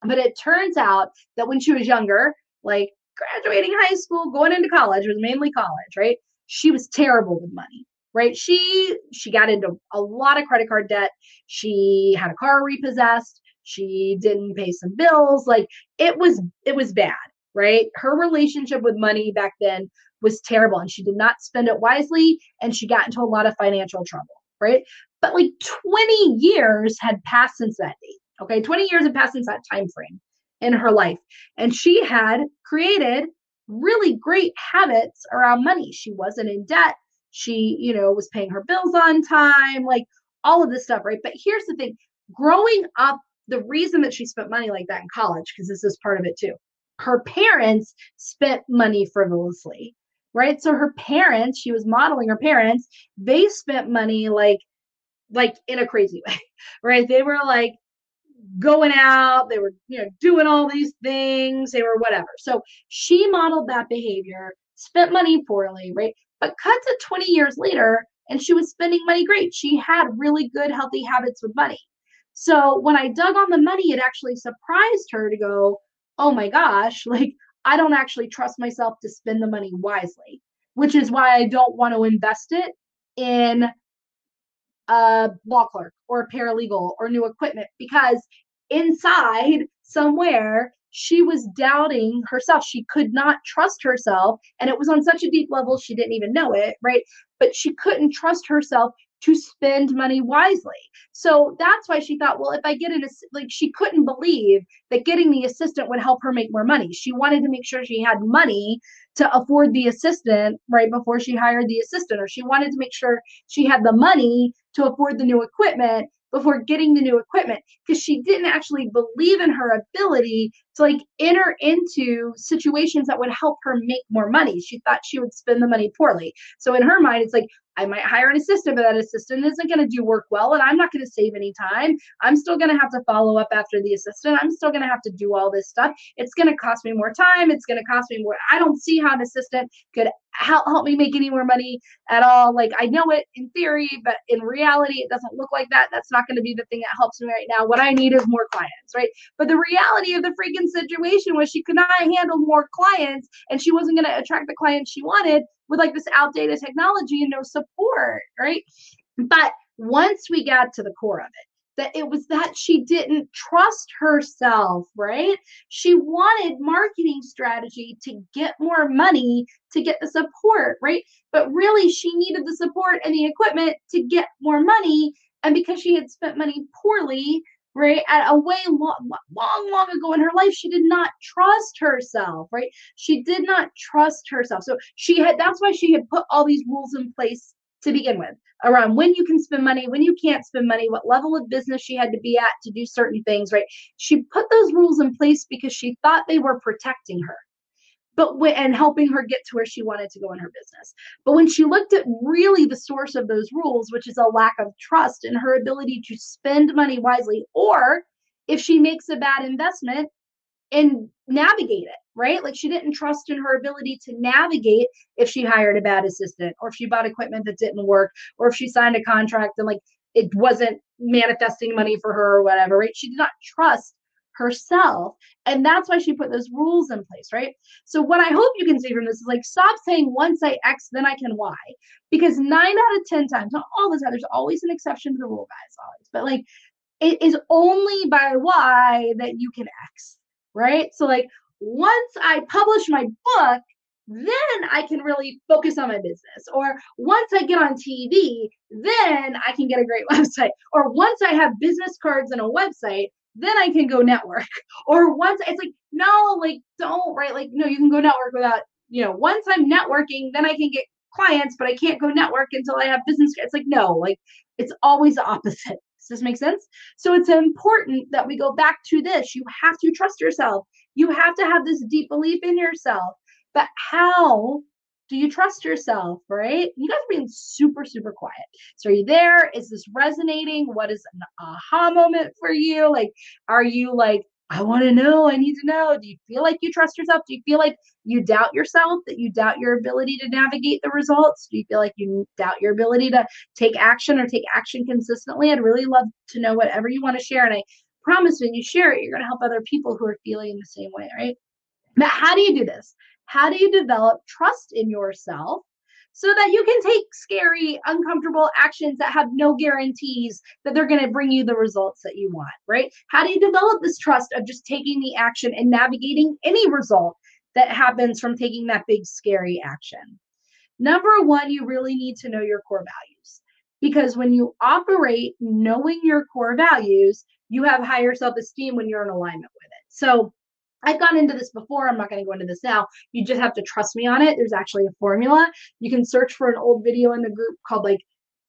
But it turns out that when she was younger, like graduating high school, going into college, was mainly college, right? she was terrible with money right? She she got into a lot of credit card debt. She had a car repossessed. She didn't pay some bills. Like it was it was bad right? Her relationship with money back then was terrible and she did not spend it wisely and she got into a lot of financial trouble right? But like 20 years had passed since that date okay? 20 years had passed since that time frame in her life and she had created really great habits around money. She wasn't in debt. She, you know, was paying her bills on time, like all of this stuff, right? But here's the thing growing up, the reason that she spent money like that in college, because this is part of it too, her parents spent money frivolously, right? So her parents, she was modeling her parents, they spent money like, like in a crazy way, right? They were like, going out, they were, you know, doing all these things, they were whatever. So she modeled that behavior, spent money poorly, right? But cut to 20 years later, and she was spending money great. She had really good, healthy habits with money. So when I dug on the money, it actually surprised her to go, oh my gosh, like I don't actually trust myself to spend the money wisely, which is why I don't want to invest it in a law clerk or a paralegal or new equipment because inside somewhere she was doubting herself. She could not trust herself. And it was on such a deep level, she didn't even know it, right? But she couldn't trust herself to spend money wisely. So that's why she thought, well, if I get an like she couldn't believe that getting the assistant would help her make more money. She wanted to make sure she had money to afford the assistant right before she hired the assistant or she wanted to make sure she had the money to afford the new equipment before getting the new equipment because she didn't actually believe in her ability to like enter into situations that would help her make more money. She thought she would spend the money poorly. So in her mind, it's like, I might hire an assistant, but that assistant isn't going to do work well, and I'm not going to save any time. I'm still going to have to follow up after the assistant. I'm still going to have to do all this stuff. It's going to cost me more time. It's going to cost me more. I don't see how an assistant could help, help me make any more money at all. Like I know it in theory, but in reality, it doesn't look like that. That's not going to be the thing that helps me right now. What I need is more clients, right? But the reality of the freaking situation was she could not handle more clients and she wasn't going to attract the clients she wanted with like this outdated technology and no support, right? But once we got to the core of it, that it was that she didn't trust herself, right? She wanted marketing strategy to get more money to get the support, right? But really, she needed the support and the equipment to get more money. And because she had spent money poorly, right, at a way long, long, long ago in her life, she did not trust herself, right? She did not trust herself. So she had, that's why she had put all these rules in place to begin with around when you can spend money, when you can't spend money, what level of business she had to be at to do certain things, right? She put those rules in place because she thought they were protecting her. But when, and helping her get to where she wanted to go in her business. But when she looked at really the source of those rules, which is a lack of trust in her ability to spend money wisely, or if she makes a bad investment, and navigate it, right? Like she didn't trust in her ability to navigate if she hired a bad assistant or if she bought equipment that didn't work or if she signed a contract and like it wasn't manifesting money for her or whatever, right? She did not trust herself. And that's why she put those rules in place, right? So, what I hope you can see from this is like, stop saying once I X, then I can Y. Because nine out of 10 times, not all the time, there's always an exception to the rule, guys, always. But like, it is only by Y that you can X right? So, like, once I publish my book, then I can really focus on my business. Or once I get on TV, then I can get a great website. Or once I have business cards and a website, then I can go network. Or once it's like, no, like, don't, right? Like, no, you can go network without, you know, once I'm networking, then I can get clients, but I can't go network until I have business. It's like, no, like, it's always the opposite. Does this make sense? So it's important that we go back to this. You have to trust yourself. You have to have this deep belief in yourself. But how do you trust yourself, right? You guys are being super, super quiet. So are you there? Is this resonating? What is an aha moment for you? Like, are you like, I want to know. I need to know. Do you feel like you trust yourself? Do you feel like you doubt yourself, that you doubt your ability to navigate the results? Do you feel like you doubt your ability to take action or take action consistently? I'd really love to know whatever you want to share. And I promise when you share it, you're going to help other people who are feeling the same way, right? But how do you do this? How do you develop trust in yourself so that you can take scary, uncomfortable actions that have no guarantees that they're going to bring you the results that you want, right? How do you develop this trust of just taking the action and navigating any result that happens from taking that big, scary action? Number one, you really need to know your core values because when you operate knowing your core values, you have higher self esteem when you're in alignment with it. So, I've gone into this before. I'm not going to go into this now. You just have to trust me on it. There's actually a formula. You can search for an old video in the group called like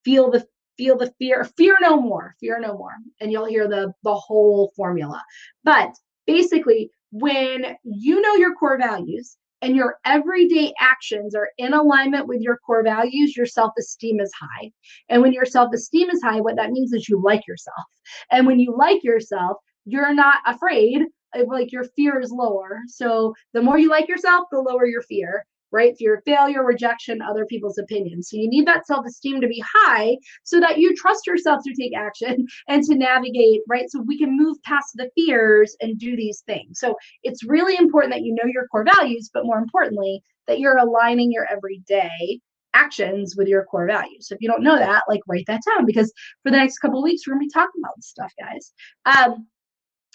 feel the feel the fear fear no more fear no more and you'll hear the the whole formula but basically when you know your core values and your everyday actions are in alignment with your core values, your self esteem is high. And when your self esteem is high, what that means is you like yourself. And when you like yourself, you're not afraid like your fear is lower. So the more you like yourself, the lower your fear, right? Fear of failure, rejection, other people's opinions. So you need that self esteem to be high so that you trust yourself to take action and to navigate, right? So we can move past the fears and do these things. So it's really important that you know your core values, but more importantly, that you're aligning your everyday actions with your core values. So if you don't know that, like write that down because for the next couple weeks, we're gonna be talking about this stuff, guys. Um,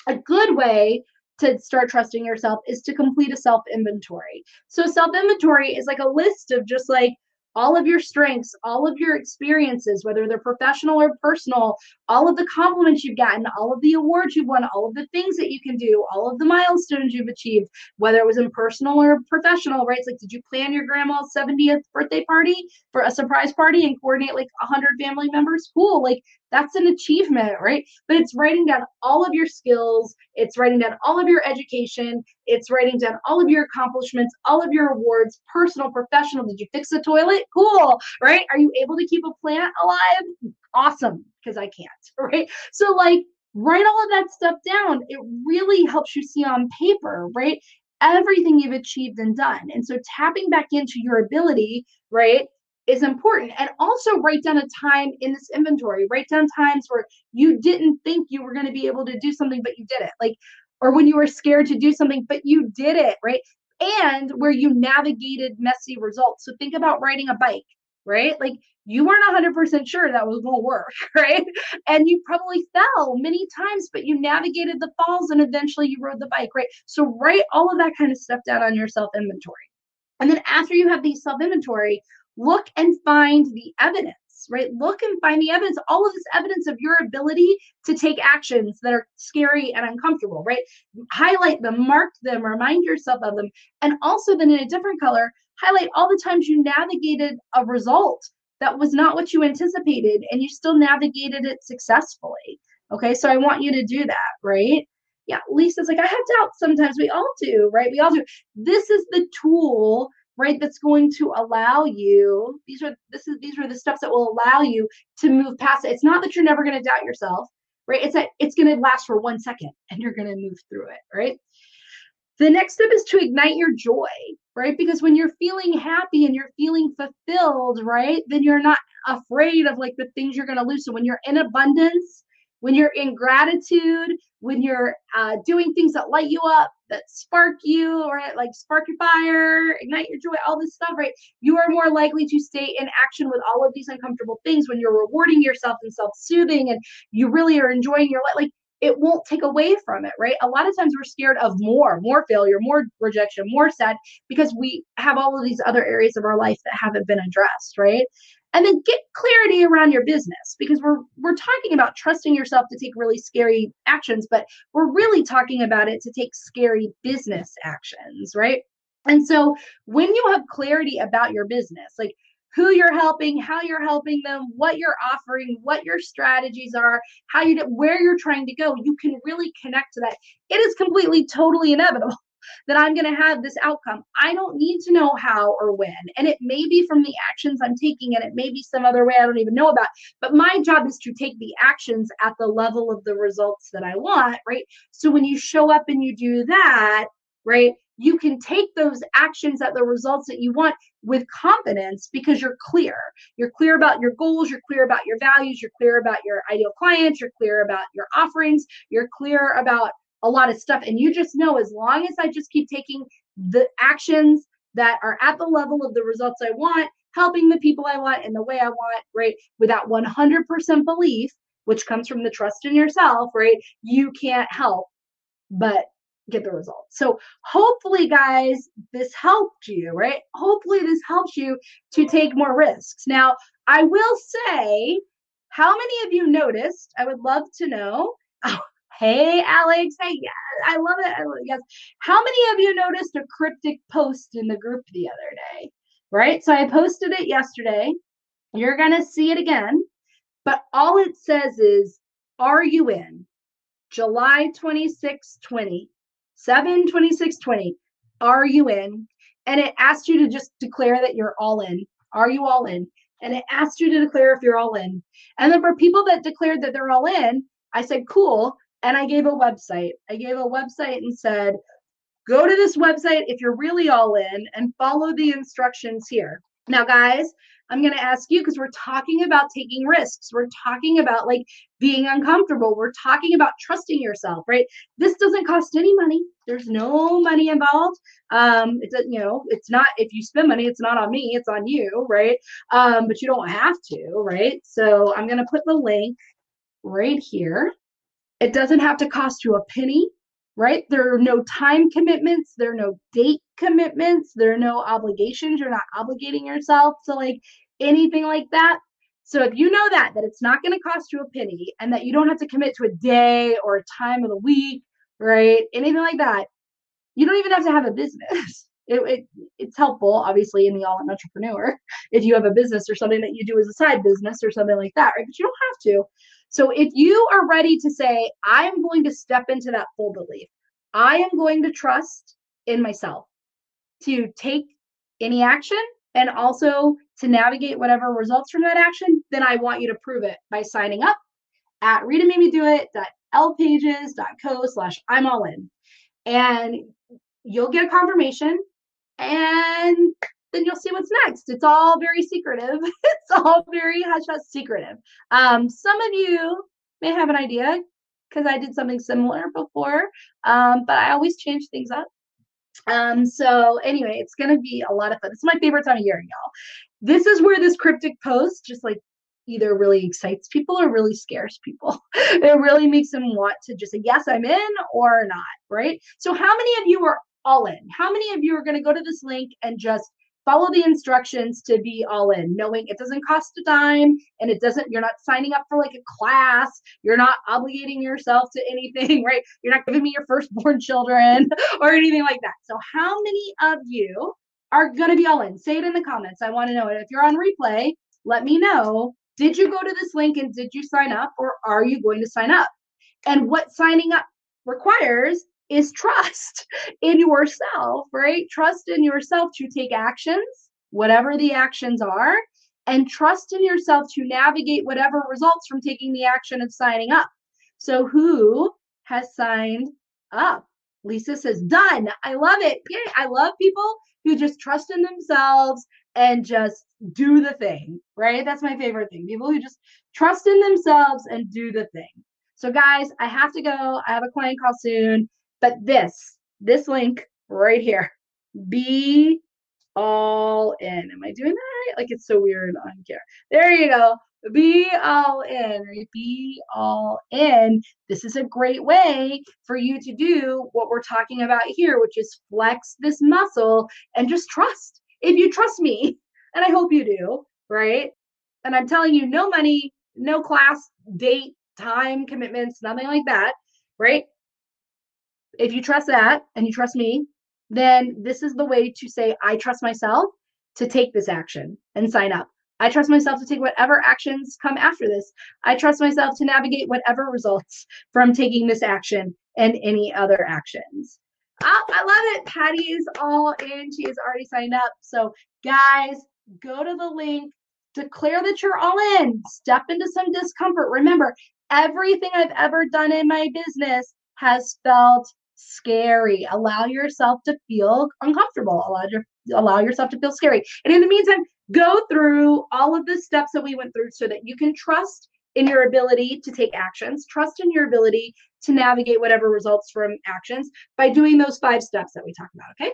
a good way to start trusting yourself is to complete a self inventory. So, self inventory is like a list of just like all of your strengths, all of your experiences, whether they're professional or personal, all of the compliments you've gotten, all of the awards you've won, all of the things that you can do, all of the milestones you've achieved, whether it was in personal or professional, right? It's like, did you plan your grandma's 70th birthday party for a surprise party and coordinate like 100 family members? Cool. Like, that's an achievement, right? But it's writing down all of your skills, it's writing down all of your education, it's writing down all of your accomplishments, all of your awards, personal, professional. Did you fix the toilet? Cool, right? Are you able to keep a plant alive? Awesome, because I can't, right? So, like, write all of that stuff down. It really helps you see on paper, right? Everything you've achieved and done. And so, tapping back into your ability, right? Is important. And also write down a time in this inventory. Write down times where you didn't think you were going to be able to do something, but you did it. Like, or when you were scared to do something, but you did it, right? And where you navigated messy results. So think about riding a bike, right? Like you weren't 100% sure that was going to work, right? And you probably fell many times, but you navigated the falls and eventually you rode the bike, right? So write all of that kind of stuff down on your self inventory. And then after you have these self inventory, look and find the evidence right? Look and find the evidence, all of this evidence of your ability to take actions that are scary and uncomfortable, right? Highlight them, mark them, remind yourself of them. And also, then in a different color, highlight all the times you navigated a result that was not what you anticipated and you still navigated it successfully. Okay, so I want you to do that, right? Yeah, Lisa's like, I have doubts sometimes. We all do, right? We all do. This is the tool right that's going to allow you these are this is these are the steps that will allow you to move past it. It's not that you're never going to doubt yourself right? It's that it's going to last for one second and you're going to move through it right? The next step is to ignite your joy right? Because when you're feeling happy and you're feeling fulfilled right then you're not afraid of like the things you're going to lose. So when you're in abundance when you're in gratitude, when you're uh, doing things that light you up, that spark you, or like spark your fire, ignite your joy, all this stuff, right? You are more likely to stay in action with all of these uncomfortable things when you're rewarding yourself and self soothing and you really are enjoying your life. Like it won't take away from it, right? A lot of times we're scared of more, more failure, more rejection, more sad because we have all of these other areas of our life that haven't been addressed, right? And then get clarity around your business because we're we're talking about trusting yourself to take really scary actions but we're really talking about it to take scary business actions right? And so when you have clarity about your business like who you're helping how you're helping them what you're offering what your strategies are how you where you're trying to go you can really connect to that. It is completely totally inevitable that I'm going to have this outcome. I don't need to know how or when. And it may be from the actions I'm taking, and it may be some other way I don't even know about. But my job is to take the actions at the level of the results that I want, right? So when you show up and you do that, right? You can take those actions at the results that you want with confidence because you're clear. You're clear about your goals, you're clear about your values, you're clear about your ideal clients, you're clear about your offerings, you're clear about a lot of stuff. And you just know as long as I just keep taking the actions that are at the level of the results I want, helping the people I want in the way I want, right? Without 100% belief, which comes from the trust in yourself, right? You can't help but get the results. So hopefully, guys, this helped you, right? Hopefully, this helps you to take more risks. Now, I will say, how many of you noticed? I would love to know. Hey, Alex. Hey, yes, I love it. I love it. Yes. How many of you noticed a cryptic post in the group the other day? Right? So I posted it yesterday. You're going to see it again. But all it says is, Are you in? July 26, 20, 7 26 20. Are you in? And it asked you to just declare that you're all in. Are you all in? And it asked you to declare if you're all in. And then for people that declared that they're all in, I said, Cool and I gave a website. I gave a website and said, go to this website if you're really all in and follow the instructions here. Now, guys, I'm going to ask you because we're talking about taking risks. We're talking about like being uncomfortable. We're talking about trusting yourself, right? This doesn't cost any money. There's no money involved. Um, it's a, you know, it's not if you spend money, it's not on me, it's on you, right? Um, but you don't have to, right? So I'm going to put the link right here. It doesn't have to cost you a penny. right? There are no time commitments, there are no date commitments, there are no obligations. You're not obligating yourself to like anything like that. So if you know that that it's not going to cost you a penny and that you don't have to commit to a day or a time of the week, right? Anything like that, you don't even have to have a business. It, it, it's helpful obviously in the all-in entrepreneur if you have a business or something that you do as a side business or something like that right but you don't have to so if you are ready to say i am going to step into that full belief. I am going to trust in myself to take any action and also to navigate whatever results from that action then i want you to prove it by signing up at ritamademedoit.lpages.co slash i'm all in. And you'll get a confirmation and then you'll see what's next. It's all very secretive. it's all very hush hush secretive. Um, some of you may have an idea because I did something similar before, um, but I always change things up. Um, so anyway, it's gonna be a lot of fun. It's my favorite time of year, y'all. This is where this cryptic post just like either really excites people or really scares people. it really makes them want to just say, yes, I'm in or not, right? So, how many of you are all in? How many of you are going to go to this link and just follow the instructions to be all in, knowing it doesn't cost a dime and it doesn't, you're not signing up for like a class, you're not obligating yourself to anything, right? You're not giving me your firstborn children or anything like that. So, how many of you are going to be all in? Say it in the comments. I want to know it. If you're on replay, let me know. Did you go to this link and did you sign up or are you going to sign up? And what signing up requires is trust in yourself, right? Trust in yourself to take actions, whatever the actions are, and trust in yourself to navigate whatever results from taking the action of signing up. So, who has signed up? Lisa says, done. I love it. Yay. I love people who just trust in themselves and just do the thing, right? That's my favorite thing. People who just trust in themselves and do the thing. So, guys, I have to go. I have a client call soon. But this, this link right here, be all in. Am I doing that right? Like it's so weird on here. There you go. Be all in. Be all in. This is a great way for you to do what we're talking about here, which is flex this muscle and just trust. If you trust me, and I hope you do, right? And I'm telling you, no money, no class, date, time commitments, nothing like that, right? If you trust that and you trust me, then this is the way to say, I trust myself to take this action and sign up. I trust myself to take whatever actions come after this. I trust myself to navigate whatever results from taking this action and any other actions. Oh, I love it. Patty is all in. She has already signed up. So, guys, go to the link, declare that you're all in, step into some discomfort. Remember, everything I've ever done in my business has felt scary. Allow yourself to feel uncomfortable. Allow your allow yourself to feel scary. And in the meantime, go through all of the steps that we went through so that you can trust in your ability to take actions, trust in your ability to navigate whatever results from actions by doing those five steps that we talked about, okay?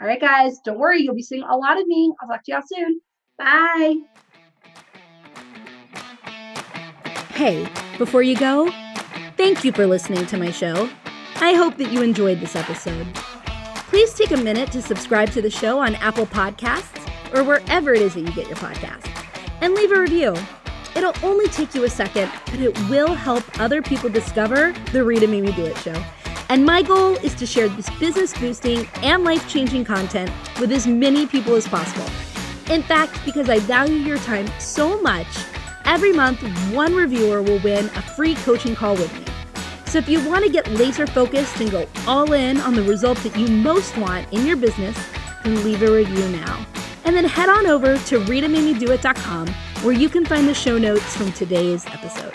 All right, guys, don't worry, you'll be seeing a lot of me. I'll talk to y'all soon. Bye. Hey, before you go, thank you for listening to my show. I hope that you enjoyed this episode. Please take a minute to subscribe to the show on Apple Podcasts or wherever it is that you get your podcasts and leave a review. It'll only take you a second, but it will help other people discover the Rita Me Do It show. And my goal is to share this business boosting and life changing content with as many people as possible. In fact, because I value your time so much, every month one reviewer will win a free coaching call with me. So if you want to get laser focused and go all in on the result that you most want in your business, then leave a review now. And then head on over to RitaMadeMeDoIt.com where you can find the show notes from today's episode.